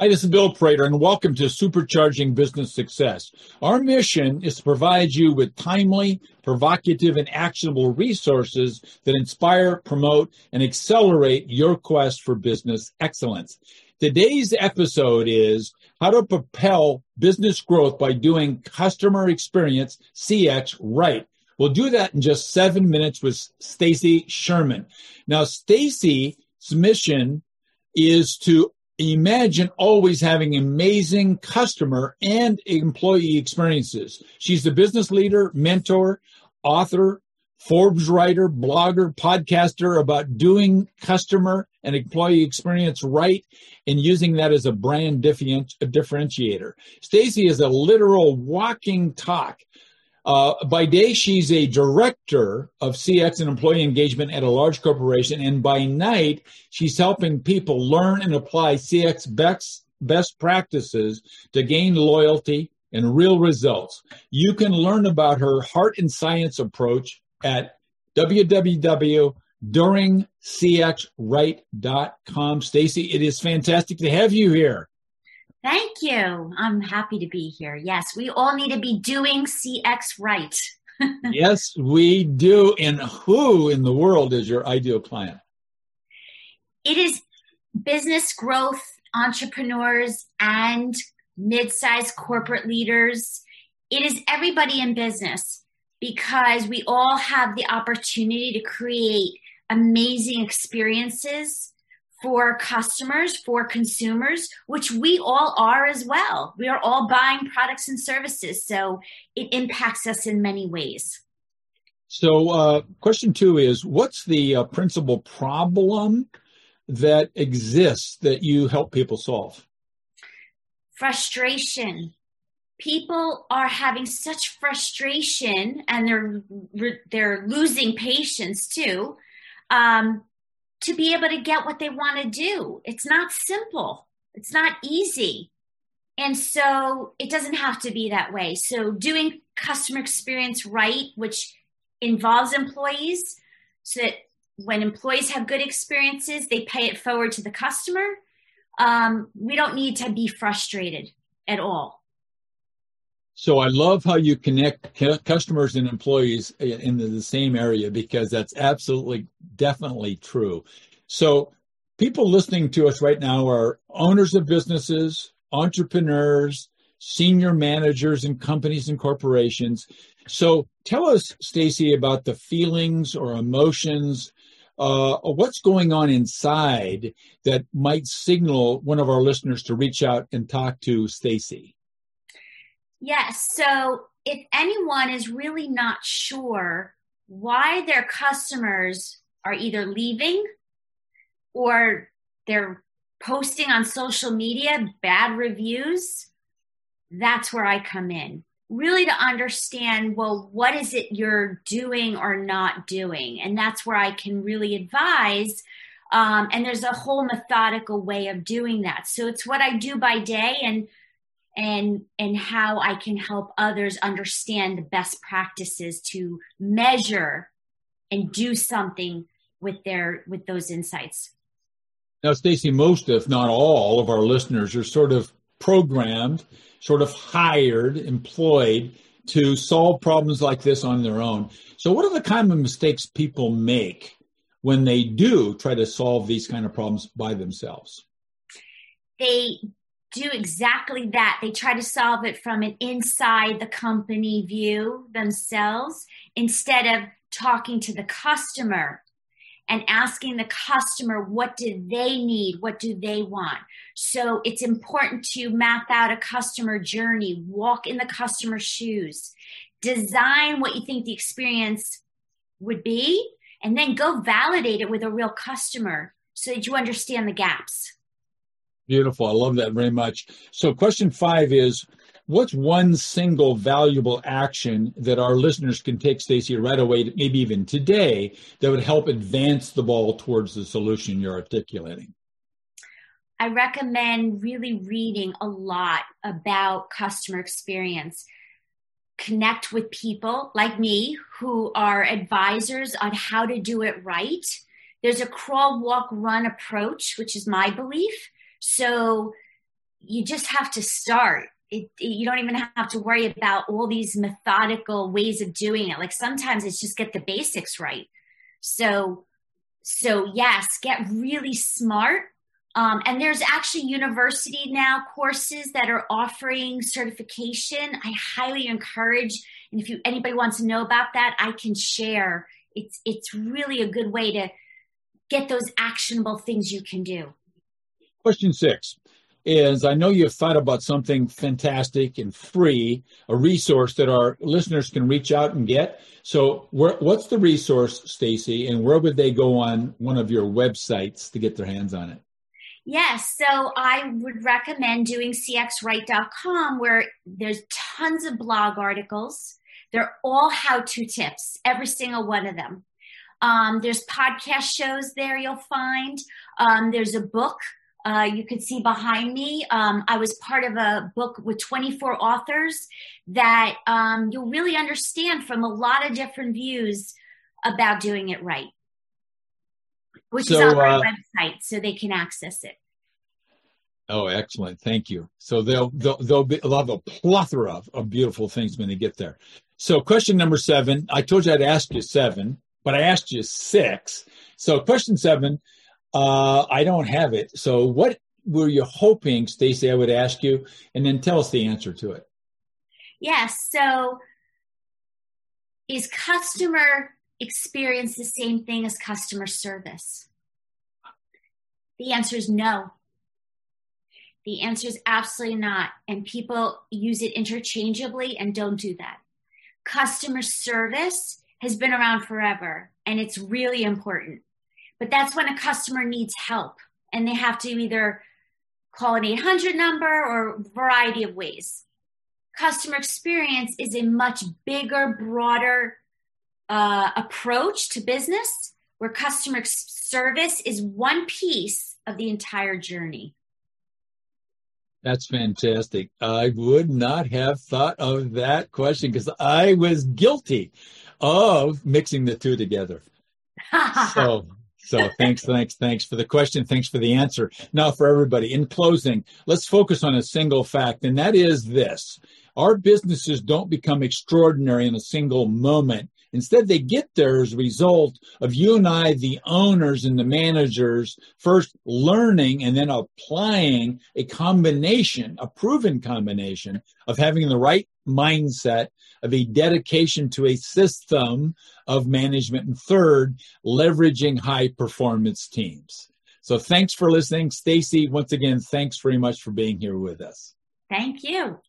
Hi, this is Bill Prater, and welcome to Supercharging Business Success. Our mission is to provide you with timely, provocative, and actionable resources that inspire, promote, and accelerate your quest for business excellence. Today's episode is how to propel business growth by doing customer experience CX right. We'll do that in just seven minutes with Stacy Sherman. Now, Stacy's mission is to imagine always having amazing customer and employee experiences. She's a business leader, mentor, author, Forbes writer, blogger, podcaster about doing customer and employee experience right and using that as a brand differentiator. Stacy is a literal walking talk uh, by day, she's a director of CX and employee engagement at a large corporation. And by night, she's helping people learn and apply CX best, best practices to gain loyalty and real results. You can learn about her heart and science approach at www.doingcxright.com. Stacy, it is fantastic to have you here. Thank you. I'm happy to be here. Yes, we all need to be doing CX right. yes, we do. And who in the world is your ideal client? It is business growth entrepreneurs and mid-sized corporate leaders. It is everybody in business because we all have the opportunity to create amazing experiences for customers, for consumers, which we all are as well. We are all buying products and services, so it impacts us in many ways. So, uh, question two is what's the uh, principal problem that exists that you help people solve? Frustration. People are having such frustration and they're they're losing patience too. Um, to be able to get what they want to do. It's not simple, it's not easy. And so it doesn't have to be that way. So, doing customer experience right, which involves employees, so that when employees have good experiences, they pay it forward to the customer. Um, we don't need to be frustrated at all. So I love how you connect customers and employees in the same area because that's absolutely definitely true. So people listening to us right now are owners of businesses, entrepreneurs, senior managers in companies and corporations. So tell us, Stacy, about the feelings or emotions. Uh, what's going on inside that might signal one of our listeners to reach out and talk to Stacy? Yes. So if anyone is really not sure why their customers are either leaving or they're posting on social media bad reviews, that's where I come in. Really to understand, well, what is it you're doing or not doing? And that's where I can really advise. Um, and there's a whole methodical way of doing that. So it's what I do by day. And and and how I can help others understand the best practices to measure and do something with their with those insights. Now, Stacy, most, if not all, of our listeners are sort of programmed, sort of hired, employed to solve problems like this on their own. So, what are the kind of mistakes people make when they do try to solve these kind of problems by themselves? They do exactly that. They try to solve it from an inside the company view themselves instead of talking to the customer and asking the customer what do they need? What do they want? So it's important to map out a customer journey walk in the customer's shoes design what you think the experience would be and then go validate it with a real customer so that you understand the gaps Beautiful. I love that very much. So, question five is What's one single valuable action that our listeners can take, Stacy, right away, maybe even today, that would help advance the ball towards the solution you're articulating? I recommend really reading a lot about customer experience. Connect with people like me who are advisors on how to do it right. There's a crawl, walk, run approach, which is my belief so you just have to start. It, you don't even have to worry about all these methodical ways of doing it. Like sometimes it's just get the basics right. So, so yes, get really smart. Um, and there's actually university now courses that are offering certification. I highly encourage, and if you anybody wants to know about that, I can share. It's it's really a good way to get those actionable things you can do. Question six is I know you've thought about something fantastic and free, a resource that our listeners can reach out and get. So, where, what's the resource, Stacy, and where would they go on one of your websites to get their hands on it? Yes, so I would recommend doing cxright.com where there's tons of blog articles. They're all how to tips, every single one of them. Um, there's podcast shows there you'll find. Um, there's a book uh, you can see behind me. Um, I was part of a book with 24 authors that um, you'll really understand from a lot of different views about doing it right, which so, is on our uh, website, so they can access it. Oh, excellent! Thank you. So they'll they'll they'll, be, they'll have a plethora of, of beautiful things when they get there. So question number seven. I told you I'd ask you seven, but I asked you six. So question seven uh, I don't have it. So, what were you hoping, Stacy? I would ask you, and then tell us the answer to it. Yes. So, is customer experience the same thing as customer service? The answer is no. The answer is absolutely not. And people use it interchangeably and don't do that. Customer service has been around forever and it's really important. But that's when a customer needs help and they have to either call an 800 number or a variety of ways. Customer experience is a much bigger, broader uh, approach to business where customer service is one piece of the entire journey. That's fantastic. I would not have thought of that question because I was guilty of mixing the two together. so so thanks, thanks, thanks for the question. Thanks for the answer. Now, for everybody, in closing, let's focus on a single fact, and that is this. Our businesses don't become extraordinary in a single moment. Instead, they get there as a result of you and I, the owners and the managers, first learning and then applying a combination, a proven combination of having the right mindset, of a dedication to a system of management, and third, leveraging high performance teams. So thanks for listening. Stacy, once again, thanks very much for being here with us. Thank you.